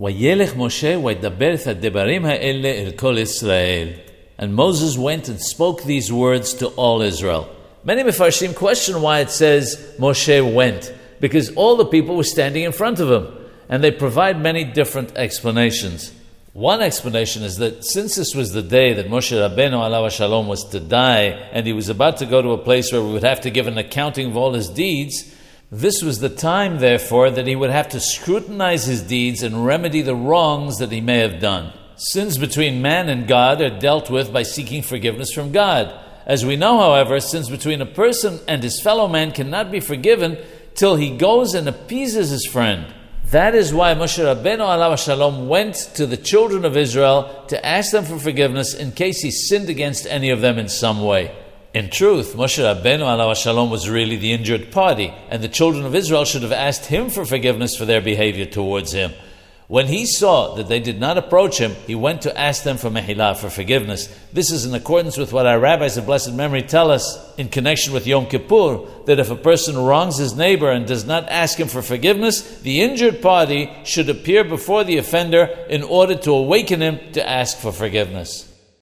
וילך משה וידבר את הדברים האלה אל כל ישראל. And Moses went and spoke these words to all Israel. Many Mefarshim question why it says Moshe went, because all the people were standing in front of him, and they provide many different explanations. One explanation is that since this was the day that Moshe Rabbeinu alav shalom was to die, and he was about to go to a place where we would have to give an accounting of all his deeds, this was the time, therefore, that he would have to scrutinize his deeds and remedy the wrongs that he may have done. Sins between man and God are dealt with by seeking forgiveness from God. As we know, however, sins between a person and his fellow man cannot be forgiven till he goes and appeases his friend. That is why Moshe Rabbeinu alav shalom went to the children of Israel to ask them for forgiveness in case he sinned against any of them in some way. In truth, Moshe Rabbeinu alav shalom was really the injured party, and the children of Israel should have asked him for forgiveness for their behavior towards him. When he saw that they did not approach him, he went to ask them for mehilah, for forgiveness. This is in accordance with what our rabbis of blessed memory tell us in connection with Yom Kippur, that if a person wrongs his neighbor and does not ask him for forgiveness, the injured party should appear before the offender in order to awaken him to ask for forgiveness.